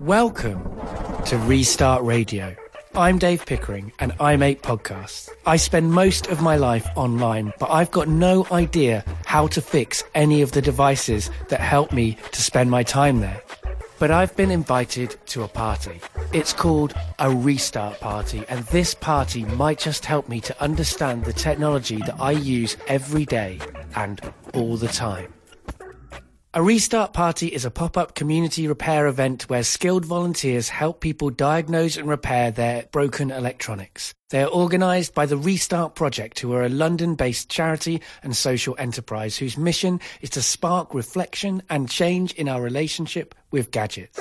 Welcome to Restart Radio. I'm Dave Pickering and I make podcasts. I spend most of my life online, but I've got no idea how to fix any of the devices that help me to spend my time there. But I've been invited to a party. It's called a restart party, and this party might just help me to understand the technology that I use every day and all the time. A Restart Party is a pop up community repair event where skilled volunteers help people diagnose and repair their broken electronics. They are organised by the Restart Project, who are a London based charity and social enterprise whose mission is to spark reflection and change in our relationship with gadgets.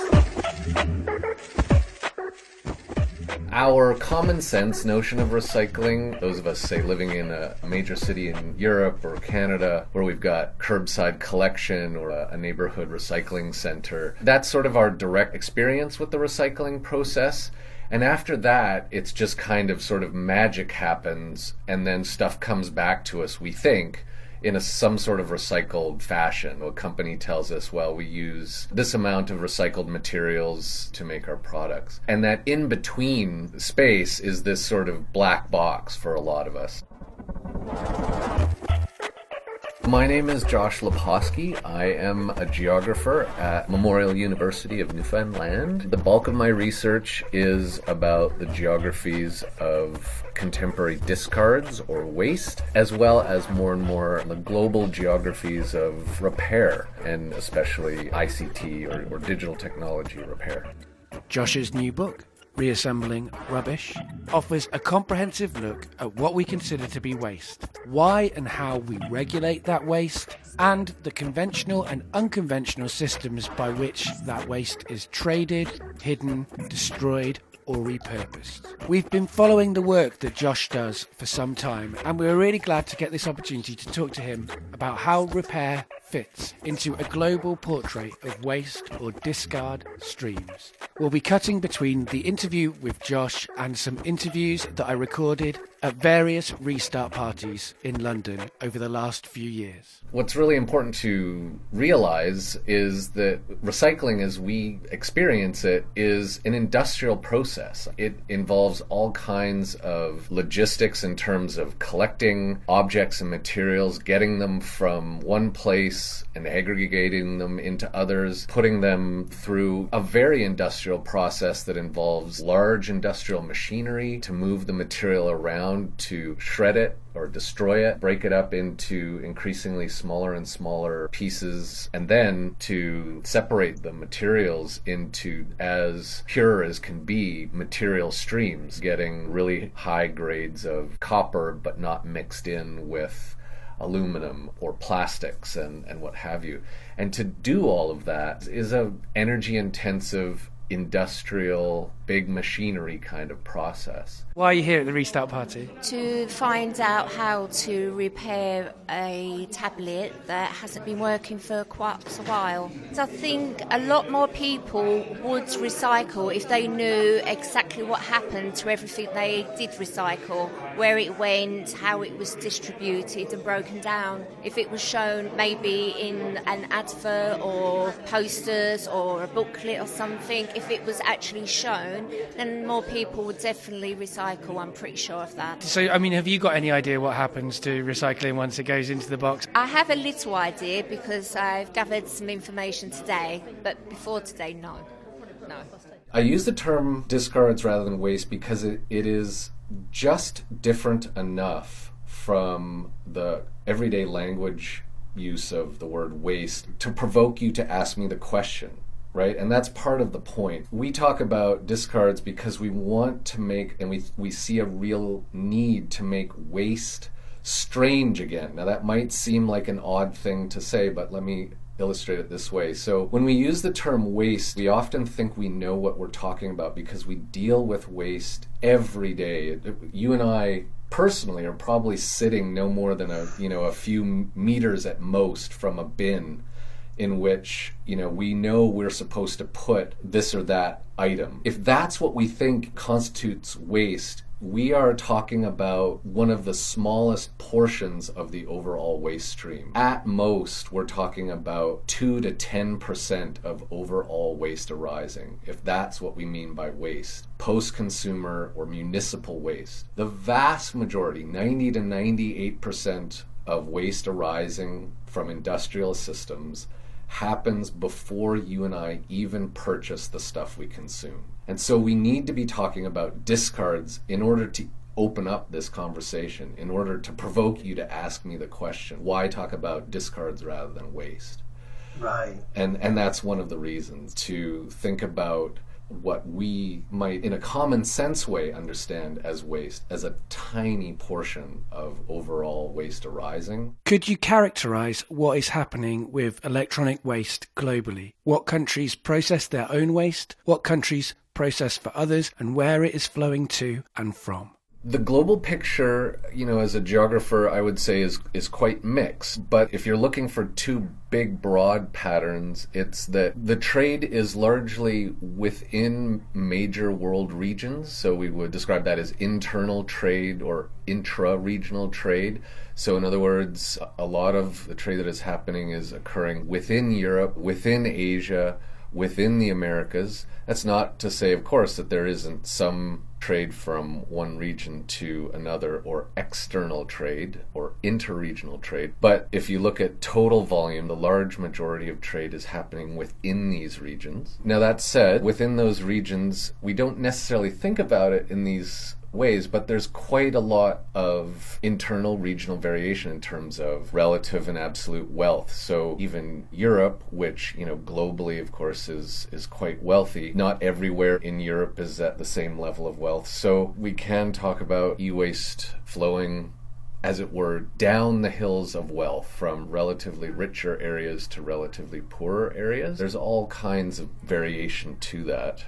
Our common sense notion of recycling, those of us, say, living in a major city in Europe or Canada where we've got curbside collection or a, a neighborhood recycling center, that's sort of our direct experience with the recycling process. And after that, it's just kind of sort of magic happens, and then stuff comes back to us, we think, in a, some sort of recycled fashion. A company tells us, well, we use this amount of recycled materials to make our products. And that in between space is this sort of black box for a lot of us. My name is Josh Lepawsky. I am a geographer at Memorial University of Newfoundland. The bulk of my research is about the geographies of contemporary discards or waste, as well as more and more the global geographies of repair, and especially ICT or, or digital technology repair. Josh's new book, Reassembling Rubbish, offers a comprehensive look at what we consider to be waste, why and how we regulate that waste, and the conventional and unconventional systems by which that waste is traded, hidden, destroyed, or repurposed. We've been following the work that Josh does for some time, and we're really glad to get this opportunity to talk to him about how repair fits into a global portrait of waste or discard streams. We'll be cutting between the interview with Josh and some interviews that I recorded at various restart parties in London over the last few years. What's really important to realize is that recycling, as we experience it, is an industrial process. It involves all kinds of logistics in terms of collecting objects and materials, getting them from one place and aggregating them into others, putting them through a very industrial process that involves large industrial machinery to move the material around to shred it or destroy it, break it up into increasingly smaller and smaller pieces, and then to separate the materials into as pure as can be material streams, getting really high grades of copper but not mixed in with aluminum or plastics and, and what have you. And to do all of that is a energy intensive industrial big machinery kind of process. Why are you here at the Restart Party? To find out how to repair a tablet that hasn't been working for quite a while. So I think a lot more people would recycle if they knew exactly what happened to everything they did recycle, where it went, how it was distributed and broken down. If it was shown maybe in an advert or posters or a booklet or something, if it was actually shown then more people would definitely recycle. I'm pretty sure of that. So, I mean, have you got any idea what happens to recycling once it goes into the box? I have a little idea because I've gathered some information today, but before today, no. No. I use the term discards rather than waste because it, it is just different enough from the everyday language use of the word waste to provoke you to ask me the question right? And that's part of the point. We talk about discards because we want to make, and we, we see a real need to make waste strange again. Now, that might seem like an odd thing to say, but let me illustrate it this way. So, when we use the term waste, we often think we know what we're talking about because we deal with waste every day. You and I personally are probably sitting no more than a, you know, a few meters at most from a bin in which you know we know we're supposed to put this or that item if that's what we think constitutes waste we are talking about one of the smallest portions of the overall waste stream. At most, we're talking about 2 to 10% of overall waste arising, if that's what we mean by waste, post consumer or municipal waste. The vast majority, 90 to 98% of waste arising from industrial systems, happens before you and I even purchase the stuff we consume. And so we need to be talking about discards in order to open up this conversation, in order to provoke you to ask me the question why talk about discards rather than waste? Right. And, and that's one of the reasons to think about what we might, in a common sense way, understand as waste as a tiny portion of overall waste arising. Could you characterize what is happening with electronic waste globally? What countries process their own waste? What countries process for others? And where it is flowing to and from? The global picture, you know, as a geographer, I would say is is quite mixed. But if you're looking for two big broad patterns, it's that the trade is largely within major world regions. So we would describe that as internal trade or intra-regional trade. So in other words, a lot of the trade that is happening is occurring within Europe, within Asia, within the Americas. That's not to say, of course, that there isn't some trade from one region to another or external trade or interregional trade. But if you look at total volume, the large majority of trade is happening within these regions. Now, that said, within those regions, we don't necessarily think about it in these ways, but there's quite a lot of internal regional variation in terms of relative and absolute wealth. So even Europe, which you know globally, of course, is is quite wealthy, not everywhere in Europe is at the same level of wealth. So we can talk about e-waste flowing as it were, down the hills of wealth from relatively richer areas to relatively poorer areas. There's all kinds of variation to that.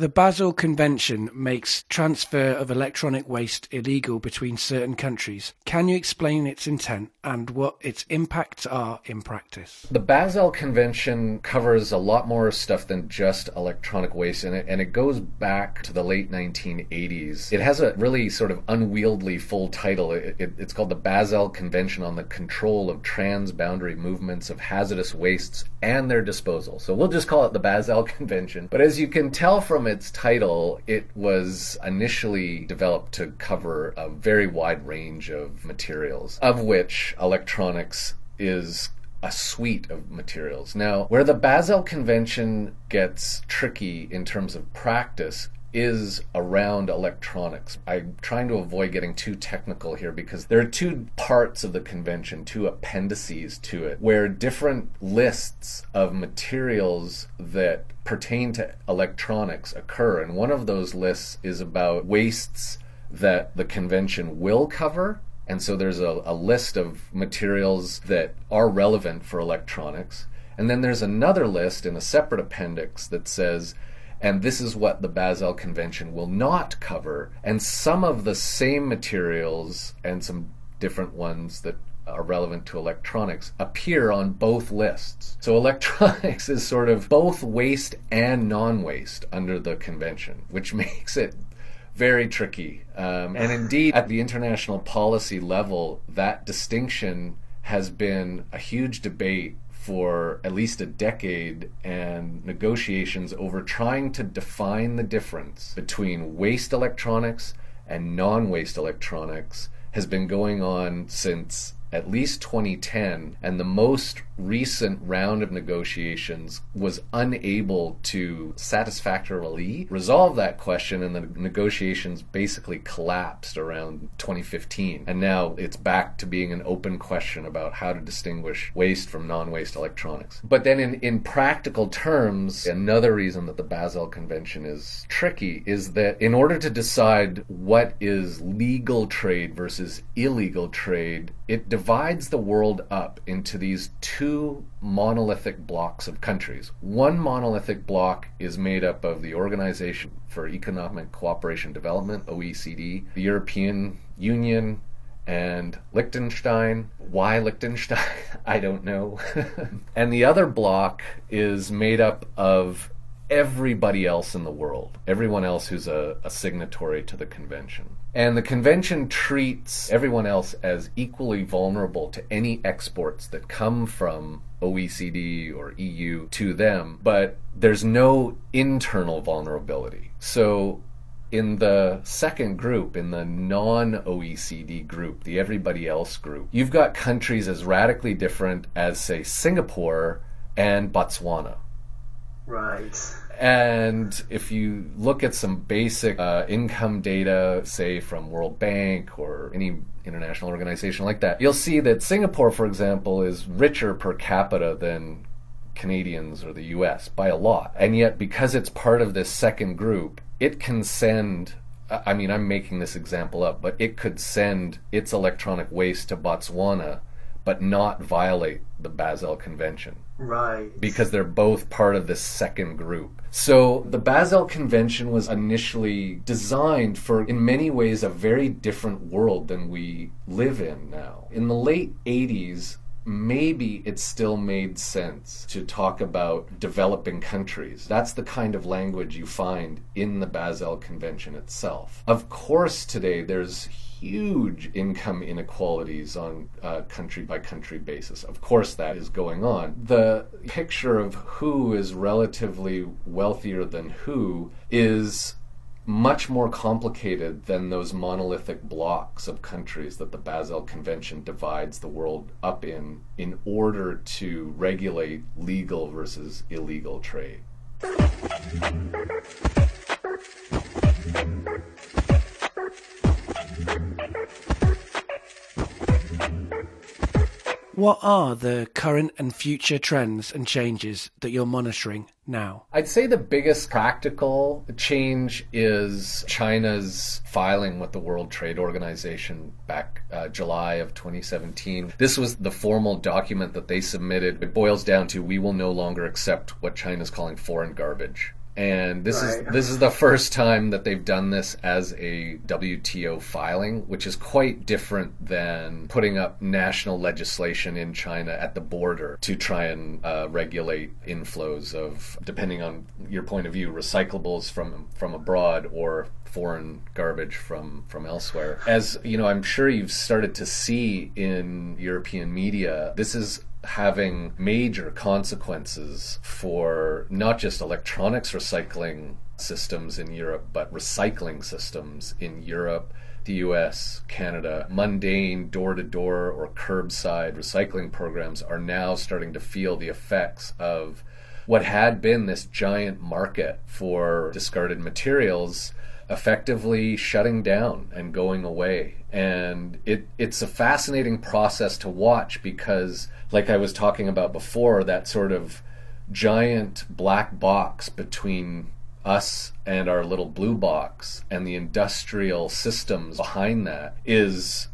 The Basel Convention makes transfer of electronic waste illegal between certain countries. Can you explain its intent and what its impacts are in practice? The Basel Convention covers a lot more stuff than just electronic waste, and it, and it goes back to the late 1980s. It has a really sort of unwieldy full title. It, it, it's called the Basel Convention on the Control of Transboundary Movements of Hazardous Wastes and Their Disposal. So we'll just call it the Basel Convention. But as you can tell from its title, it was initially developed to cover a very wide range of materials, of which electronics is a suite of materials. Now, where the Basel Convention gets tricky in terms of practice is around electronics. I'm trying to avoid getting too technical here because there are two parts of the convention, two appendices to it, where different lists of materials that pertain to electronics occur. And one of those lists is about wastes that the convention will cover. And so there's a, a list of materials that are relevant for electronics. And then there's another list in a separate appendix that says and this is what the Basel Convention will not cover. And some of the same materials and some different ones that are relevant to electronics appear on both lists. So electronics is sort of both waste and non waste under the convention, which makes it very tricky. Um, and indeed, at the international policy level, that distinction has been a huge debate for at least a decade and negotiations over trying to define the difference between waste electronics and non waste electronics has been going on since at least 2010, and the most recent round of negotiations was unable to satisfactorily resolve that question, and the negotiations basically collapsed around 2015. And now it's back to being an open question about how to distinguish waste from non waste electronics. But then, in, in practical terms, another reason that the Basel Convention is tricky is that in order to decide what is legal trade versus illegal trade, it divides the world up into these two monolithic blocks of countries. One monolithic block is made up of the Organization for Economic Cooperation Development, OECD, the European Union, and Liechtenstein. Why Liechtenstein? I don't know. and the other block is made up of everybody else in the world, everyone else who's a, a, signatory to the convention. And the convention treats everyone else as equally vulnerable to any exports that come from OECD or EU to them, but there's no internal vulnerability. So in the second group, in the non OECD group, the everybody else group, you've got countries as radically different as, say, Singapore and Botswana. Right. And if you look at some basic uh, income data, say from World Bank or any international organization like that, you'll see that Singapore, for example, is richer per capita than Canadians or the US by a lot. And yet, because it's part of this second group, it can send I mean, I'm making this example up, but it could send its electronic waste to Botswana, but not violate the Basel Convention. Right. Because they're both part of this second group. So the Basel Convention was initially designed for, in many ways, a very different world than we live in now. In the late 80s, maybe it still made sense to talk about developing countries. That's the kind of language you find in the Basel Convention itself. Of course, today there's huge income inequalities on a country by country basis. Of course, that is going on. The picture of who is relatively wealthier than who is much more complicated than those monolithic blocks of countries that the Basel Convention divides the world up in in order to regulate legal versus illegal trade. What are the current and future trends and changes that you're monitoring now? I'd say the biggest practical change is China's filing with the World Trade Organization back uh, July of 2017. This was the formal document that they submitted. It boils down to we will no longer accept what China's calling foreign garbage and this right. is this is the first time that they've done this as a WTO filing, which is quite different than putting up national legislation in China at the border to try and uh, regulate inflows of, depending on your point of view, recyclables from from abroad or foreign garbage from from elsewhere. As you know, I'm sure you've started to see in European media, this is having major consequences for not just electronics recycling systems in Europe, but recycling systems in Europe, the US, Canada. Mundane door to door or curbside recycling programs are now starting to feel the effects of what had been this giant market for discarded materials effectively shutting down and going away. And it, it's a fascinating process to watch because, like I was talking about before, that sort of giant black box between us and our little blue box and the industrial systems behind that is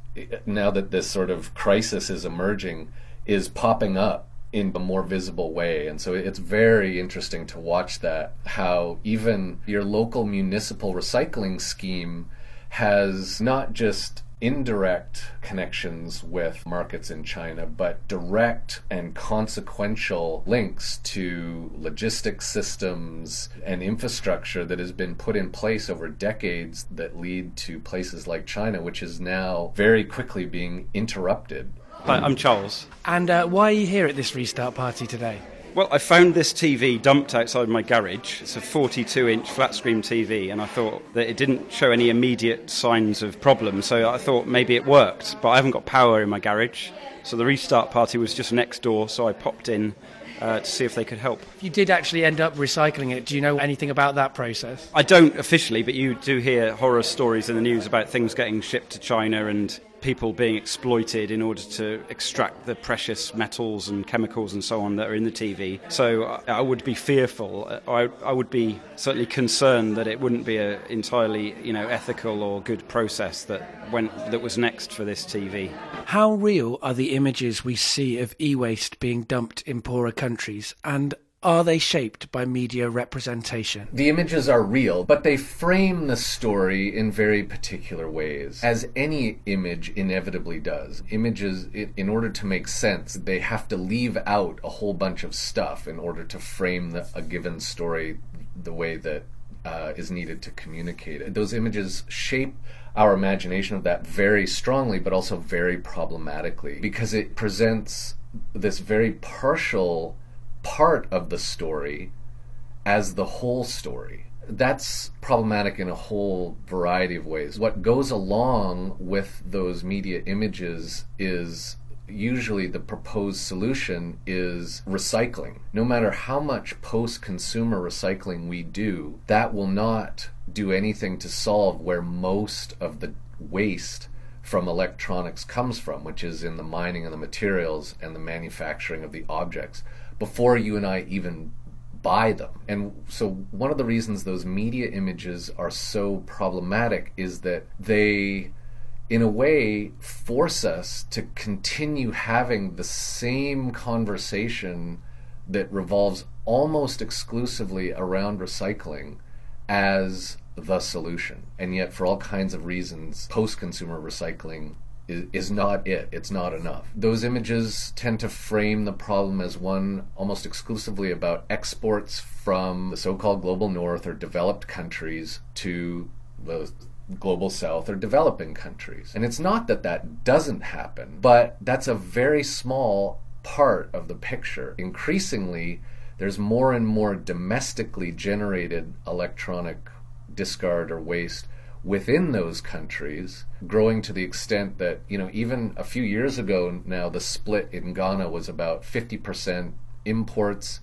now that this sort of crisis is emerging is popping up in a more visible way. And so it's very interesting to watch that, how even your local municipal recycling scheme has not just indirect connections with markets in China, but direct and consequential links to logistics systems and infrastructure that has been put in place over decades that lead to places like China, which is now very quickly being interrupted Hi, I'm Charles. And uh, why are you here at this restart party today? Well, I found this TV dumped outside my garage. It's a 42 inch flat screen TV, and I thought that it didn't show any immediate signs of problems, so I thought maybe it worked. But I haven't got power in my garage, so the restart party was just next door, so I popped in uh, to see if they could help. You did actually end up recycling it. Do you know anything about that process? I don't officially, but you do hear horror stories in the news about things getting shipped to China and people being exploited in order to extract the precious metals and chemicals and so on that are in the TV. So uh, I would be fearful. Uh, I, I would be certainly concerned that it wouldn't be an entirely you know ethical or good process that went that was next for this TV. How real are the images we see of e-waste being dumped in poorer countries, and are they shaped by media representation? The images are real, but they frame the story in very particular ways, as any image inevitably does. Images, in order to make sense, they have to leave out a whole bunch of stuff in order to frame the, a given story the way that uh, is needed to communicate it. Those images shape our imagination of that very strongly, but also very problematically, because it presents this very partial part of the story as the whole story. That's problematic in a whole variety of ways. What goes along with those media images is usually the proposed solution is recycling. No matter how much post consumer recycling we do, that will not do anything to solve where most of the waste from electronics comes from, which is in the mining of the materials and the manufacturing of the objects before you and I even buy them. And so, one of the reasons those media images are so problematic is that they, in a way, force us to continue having the same conversation that revolves almost exclusively around recycling as the solution. And yet, for all kinds of reasons, post consumer recycling is, is not it. It's not enough. Those images tend to frame the problem as one almost exclusively about exports from the so called global north or developed countries to the global south or developing countries. And it's not that that doesn't happen, but that's a very small part of the picture. Increasingly, there's more and more domestically generated electronic discard or waste within those countries, growing to the extent that, you know, even a few years ago now, the split in Ghana was about 50% imports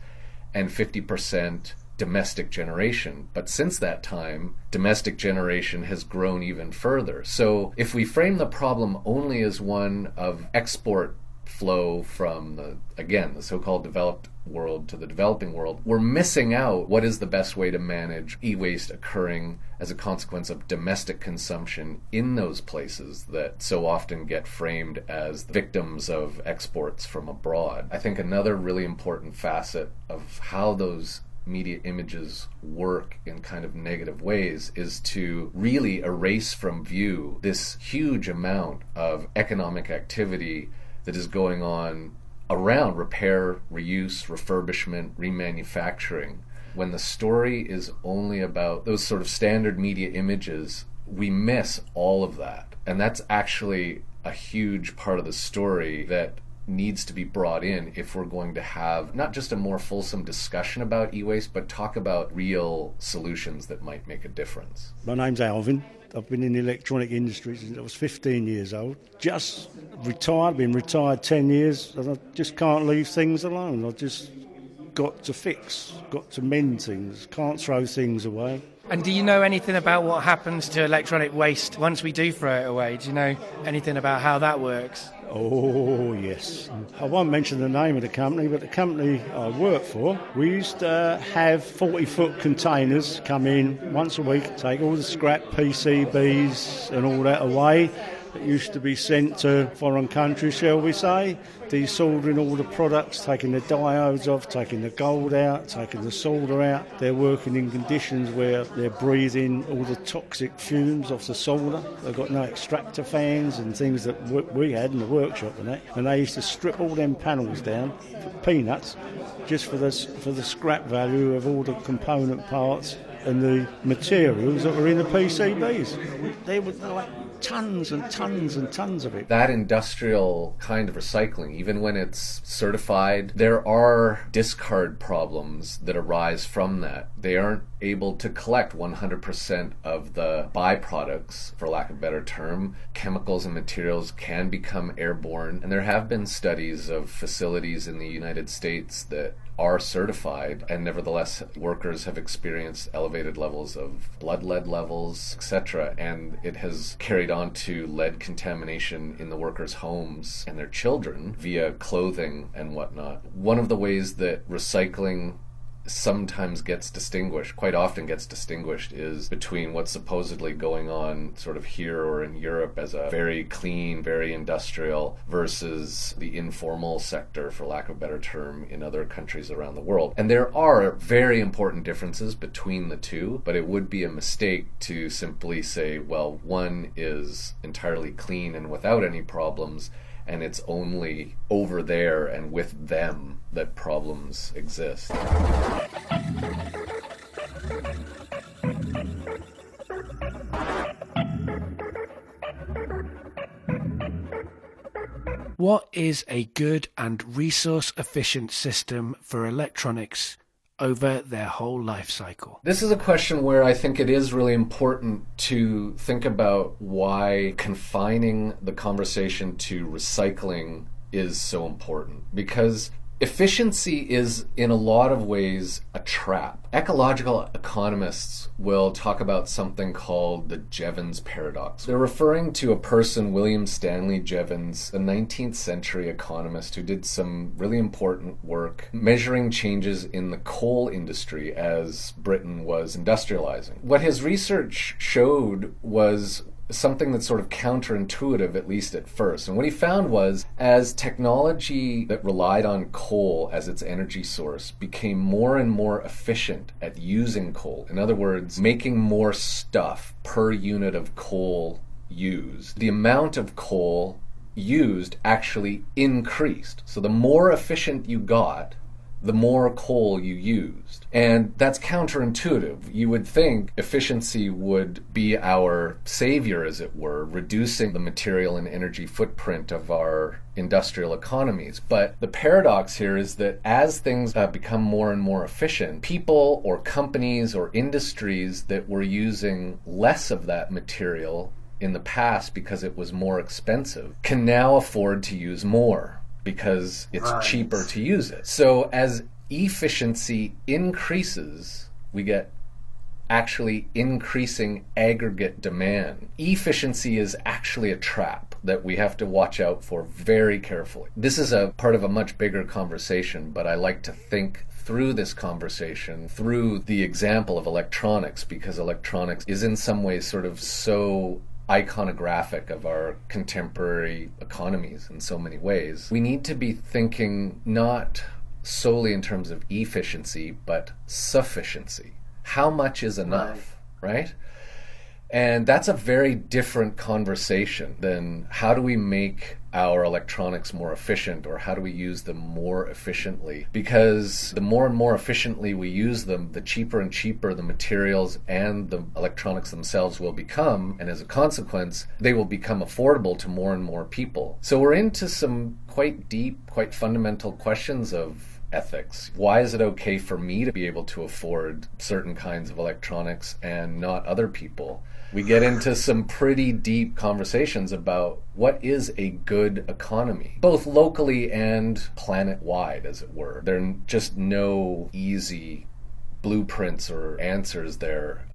and 50% domestic generation. But since that time, domestic generation has grown even further. So if we frame the problem only as one of export flow from the again the so-called developed world to the developing world we're missing out what is the best way to manage e-waste occurring as a consequence of domestic consumption in those places that so often get framed as victims of exports from abroad. I think another really important facet of how those media images work in kind of negative ways is to really erase from view this huge amount of economic activity that is going on around repair, reuse, refurbishment, remanufacturing. When the story is only about those sort of standard media images, we miss all of that. And that's actually a huge part of the story that needs to be brought in if we're going to have not just a more fulsome discussion about e-waste but talk about real solutions that might make a difference. My name's Alvin. I've been in the electronic industry since I was 15 years old. Just retired, been retired 10 years, and I just can't leave things alone. I've just got to fix, got to mend things, can't throw things away. And do you know anything about what happens to electronic waste once we do throw it away? Do you know anything about how that works? Oh, yes. I won't mention the name of the company, but the company I work for, we used to have 40 foot containers come in once a week, take all the scrap PCBs and all that away that used to be sent to foreign countries, shall we say, desoldering all the products, taking the diodes off, taking the gold out, taking the solder out. They're working in conditions where they're breathing all the toxic fumes off the solder. They've got no extractor fans and things that we had in the workshop and that. And they used to strip all them panels down for peanuts just for the, for the scrap value of all the component parts and the materials that were in the PCBs. They were like tons and tons and tons of it. That industrial kind of recycling, even when it's certified, there are discard problems that arise from that. They aren't able to collect 100% of the byproducts, for lack of a better term. Chemicals and materials can become airborne, and there have been studies of facilities in the United States that are certified, and nevertheless, workers have experienced elevated levels of blood lead levels, etc. And it has carried on to lead contamination in the workers' homes and their children via clothing and whatnot. One of the ways that recycling sometimes gets distinguished, quite often gets distinguished, is between what's supposedly going on sort of here or in Europe as a very clean, very industrial versus the informal sector, for lack of a better term, in other countries around the world. And there are very important differences between the two, but it would be a mistake to simply say, well, one is entirely clean and without any problems and it's only over there and with them that problems exist. What is a good and resource efficient system for electronics over their whole life cycle? This is a question where I think it is really important to think about why confining the conversation to recycling is so important. Because Efficiency is, in a lot of ways, a trap. Ecological economists will talk about something called the Jevons paradox. They're referring to a person, William Stanley Jevons, a 19th century economist who did some really important work measuring changes in the coal industry as Britain was industrializing. What his research showed was something that's sort of counterintuitive, at least at first. And what he found was as technology that relied on coal as its energy source became more and more efficient at using coal, in other words, making more stuff per unit of coal used, the amount of coal used actually increased. So the more efficient you got, the more coal you used. And that's counterintuitive. You would think efficiency would be our savior, as it were, reducing the material and energy footprint of our industrial economies. But the paradox here is that as things uh, become more and more efficient, people or companies or industries that were using less of that material in the past because it was more expensive can now afford to use more because it's right. cheaper to use it. So as efficiency increases, we get actually increasing aggregate demand. Efficiency is actually a trap that we have to watch out for very carefully. This is a part of a much bigger conversation, but I like to think through this conversation through the example of electronics because electronics is in some ways sort of so iconographic of our contemporary economies in so many ways. We need to be thinking not solely in terms of efficiency, but sufficiency. How much is enough, right? right? And that's a very different conversation than how do we make our electronics more efficient or how do we use them more efficiently? Because the more and more efficiently we use them, the cheaper and cheaper the materials and the electronics themselves will become. And as a consequence, they will become affordable to more and more people. So we're into some quite deep, quite fundamental questions of ethics. Why is it okay for me to be able to afford certain kinds of electronics and not other people? We get into some pretty deep conversations about what is a good economy, both locally and planet wide, as it were. There are just no easy blueprints or answers there.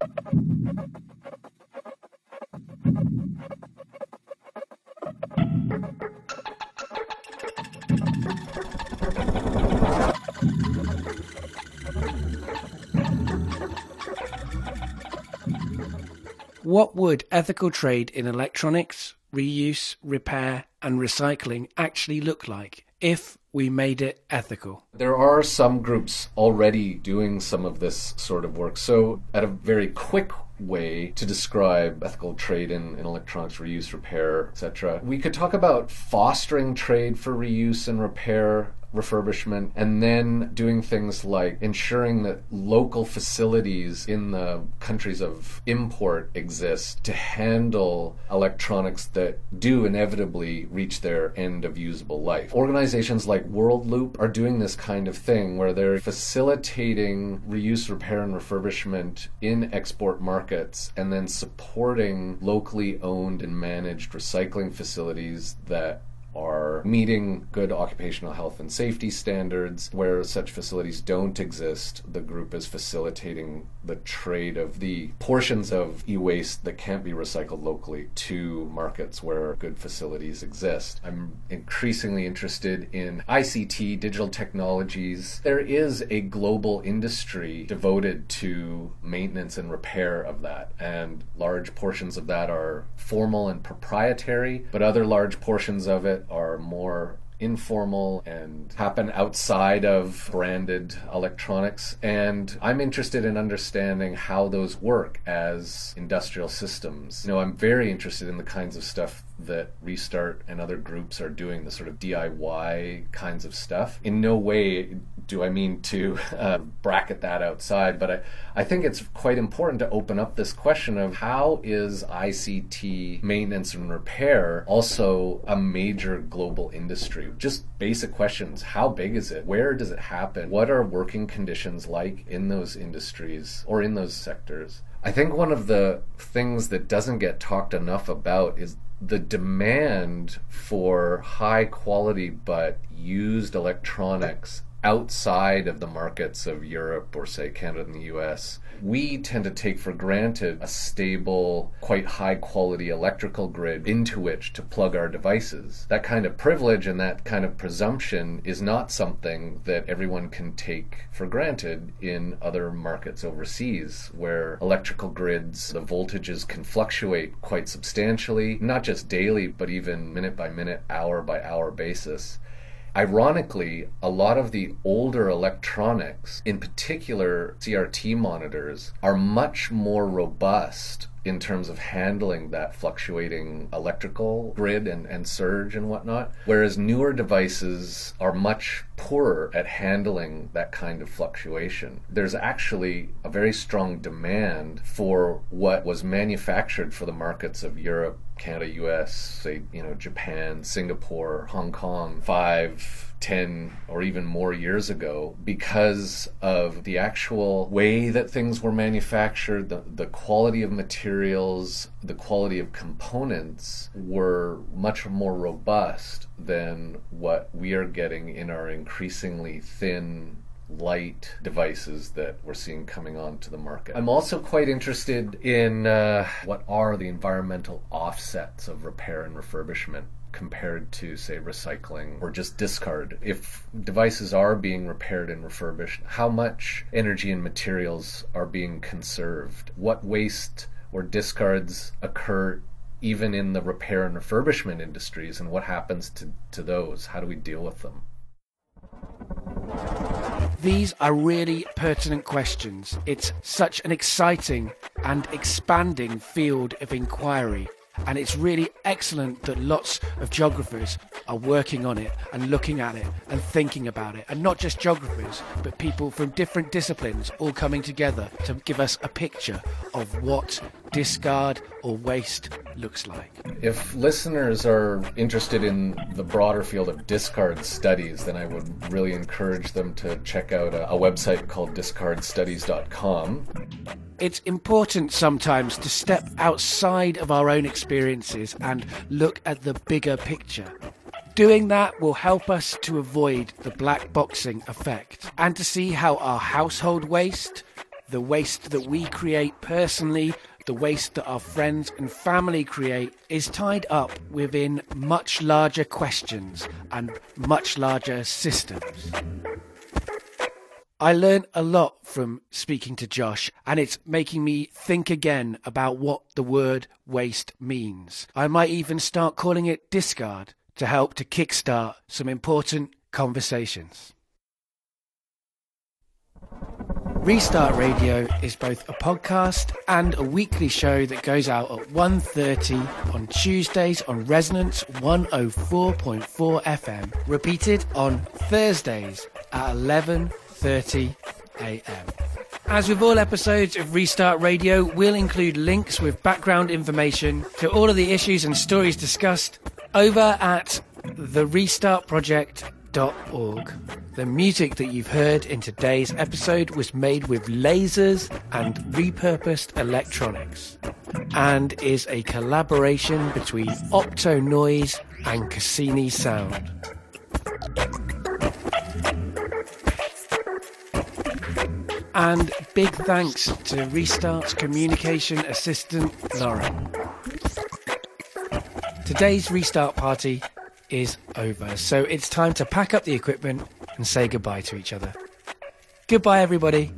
What would ethical trade in electronics, reuse, repair, and recycling actually look like if we made it ethical? There are some groups already doing some of this sort of work. So, at a very quick way to describe ethical trade in, in electronics reuse, repair, etc., we could talk about fostering trade for reuse and repair refurbishment, and then doing things like ensuring that local facilities in the countries of import exist to handle electronics that do inevitably reach their end of usable life. Organizations like World Loop are doing this kind of thing where they're facilitating reuse, repair, and refurbishment in export markets and then supporting locally owned and managed recycling facilities that are meeting good occupational health and safety standards. Where such facilities don't exist, the group is facilitating the trade of the portions of e waste that can't be recycled locally to markets where good facilities exist. I'm increasingly interested in ICT, digital technologies. There is a global industry devoted to maintenance and repair of that, and large portions of that are formal and proprietary, but other large portions of it are more informal and happen outside of branded electronics. And I'm interested in understanding how those work as industrial systems. You know, I'm very interested in the kinds of stuff that Restart and other groups are doing, the sort of DIY kinds of stuff. In no way do I mean to uh, bracket that outside, but I, I think it's quite important to open up this question of how is ICT maintenance and repair also a major global industry? Just basic questions. How big is it? Where does it happen? What are working conditions like in those industries or in those sectors? I think one of the things that doesn't get talked enough about is the demand for high quality but used electronics outside of the markets of Europe or, say, Canada and the US, we tend to take for granted a stable, quite high quality electrical grid into which to plug our devices. That kind of privilege and that kind of presumption is not something that everyone can take for granted in other markets overseas, where electrical grids, the voltages can fluctuate quite substantially, not just daily, but even minute by minute, hour by hour basis. Ironically, a lot of the older electronics, in particular CRT monitors, are much more robust in terms of handling that fluctuating electrical grid and, and surge and whatnot. Whereas newer devices are much poorer at handling that kind of fluctuation. There's actually a very strong demand for what was manufactured for the markets of Europe, Canada, US, say, you know, Japan, Singapore, Hong Kong, five, ten, or even more years ago because of the actual way that things were manufactured, the, the quality of materials, the quality of components were much more robust than what we are getting in our increasingly thin light devices that we're seeing coming onto the market. I'm also quite interested in uh, what are the environmental offsets of repair and refurbishment compared to, say, recycling or just discard. If devices are being repaired and refurbished, how much energy and materials are being conserved? What waste or discards occur even in the repair and refurbishment industries, and what happens to, to those? How do we deal with them? These are really pertinent questions. It's such an exciting and expanding field of inquiry and it's really excellent that lots of geographers are working on it and looking at it and thinking about it. And not just geographers, but people from different disciplines all coming together to give us a picture of what discard or waste looks like. If listeners are interested in the broader field of discard studies, then I would really encourage them to check out a, a website called discardstudies.com. It's important sometimes to step outside of our own experiences and look at the bigger picture. Doing that will help us to avoid the black boxing effect and to see how our household waste, the waste that we create personally, the waste that our friends and family create, is tied up within much larger questions and much larger systems. I learned a lot from speaking to Josh, and it's making me think again about what the word waste means. I might even start calling it discard to help to kickstart some important conversations. Restart Radio is both a podcast and a weekly show that goes out at 1.30 on Tuesdays on Resonance 104.4 FM, repeated on Thursdays at 11.30 a.m. As with all episodes of Restart Radio, we'll include links with background information to all of the issues and stories discussed over at therestartproject.org. The music that you've heard in today's episode was made with lasers and repurposed electronics and is a collaboration between Opto Noise and Cassini sound. And big thanks to Restart's communication assistant, Lauren. Today's Restart party is over, so it's time to pack up the equipment and say goodbye to each other. Goodbye, everybody.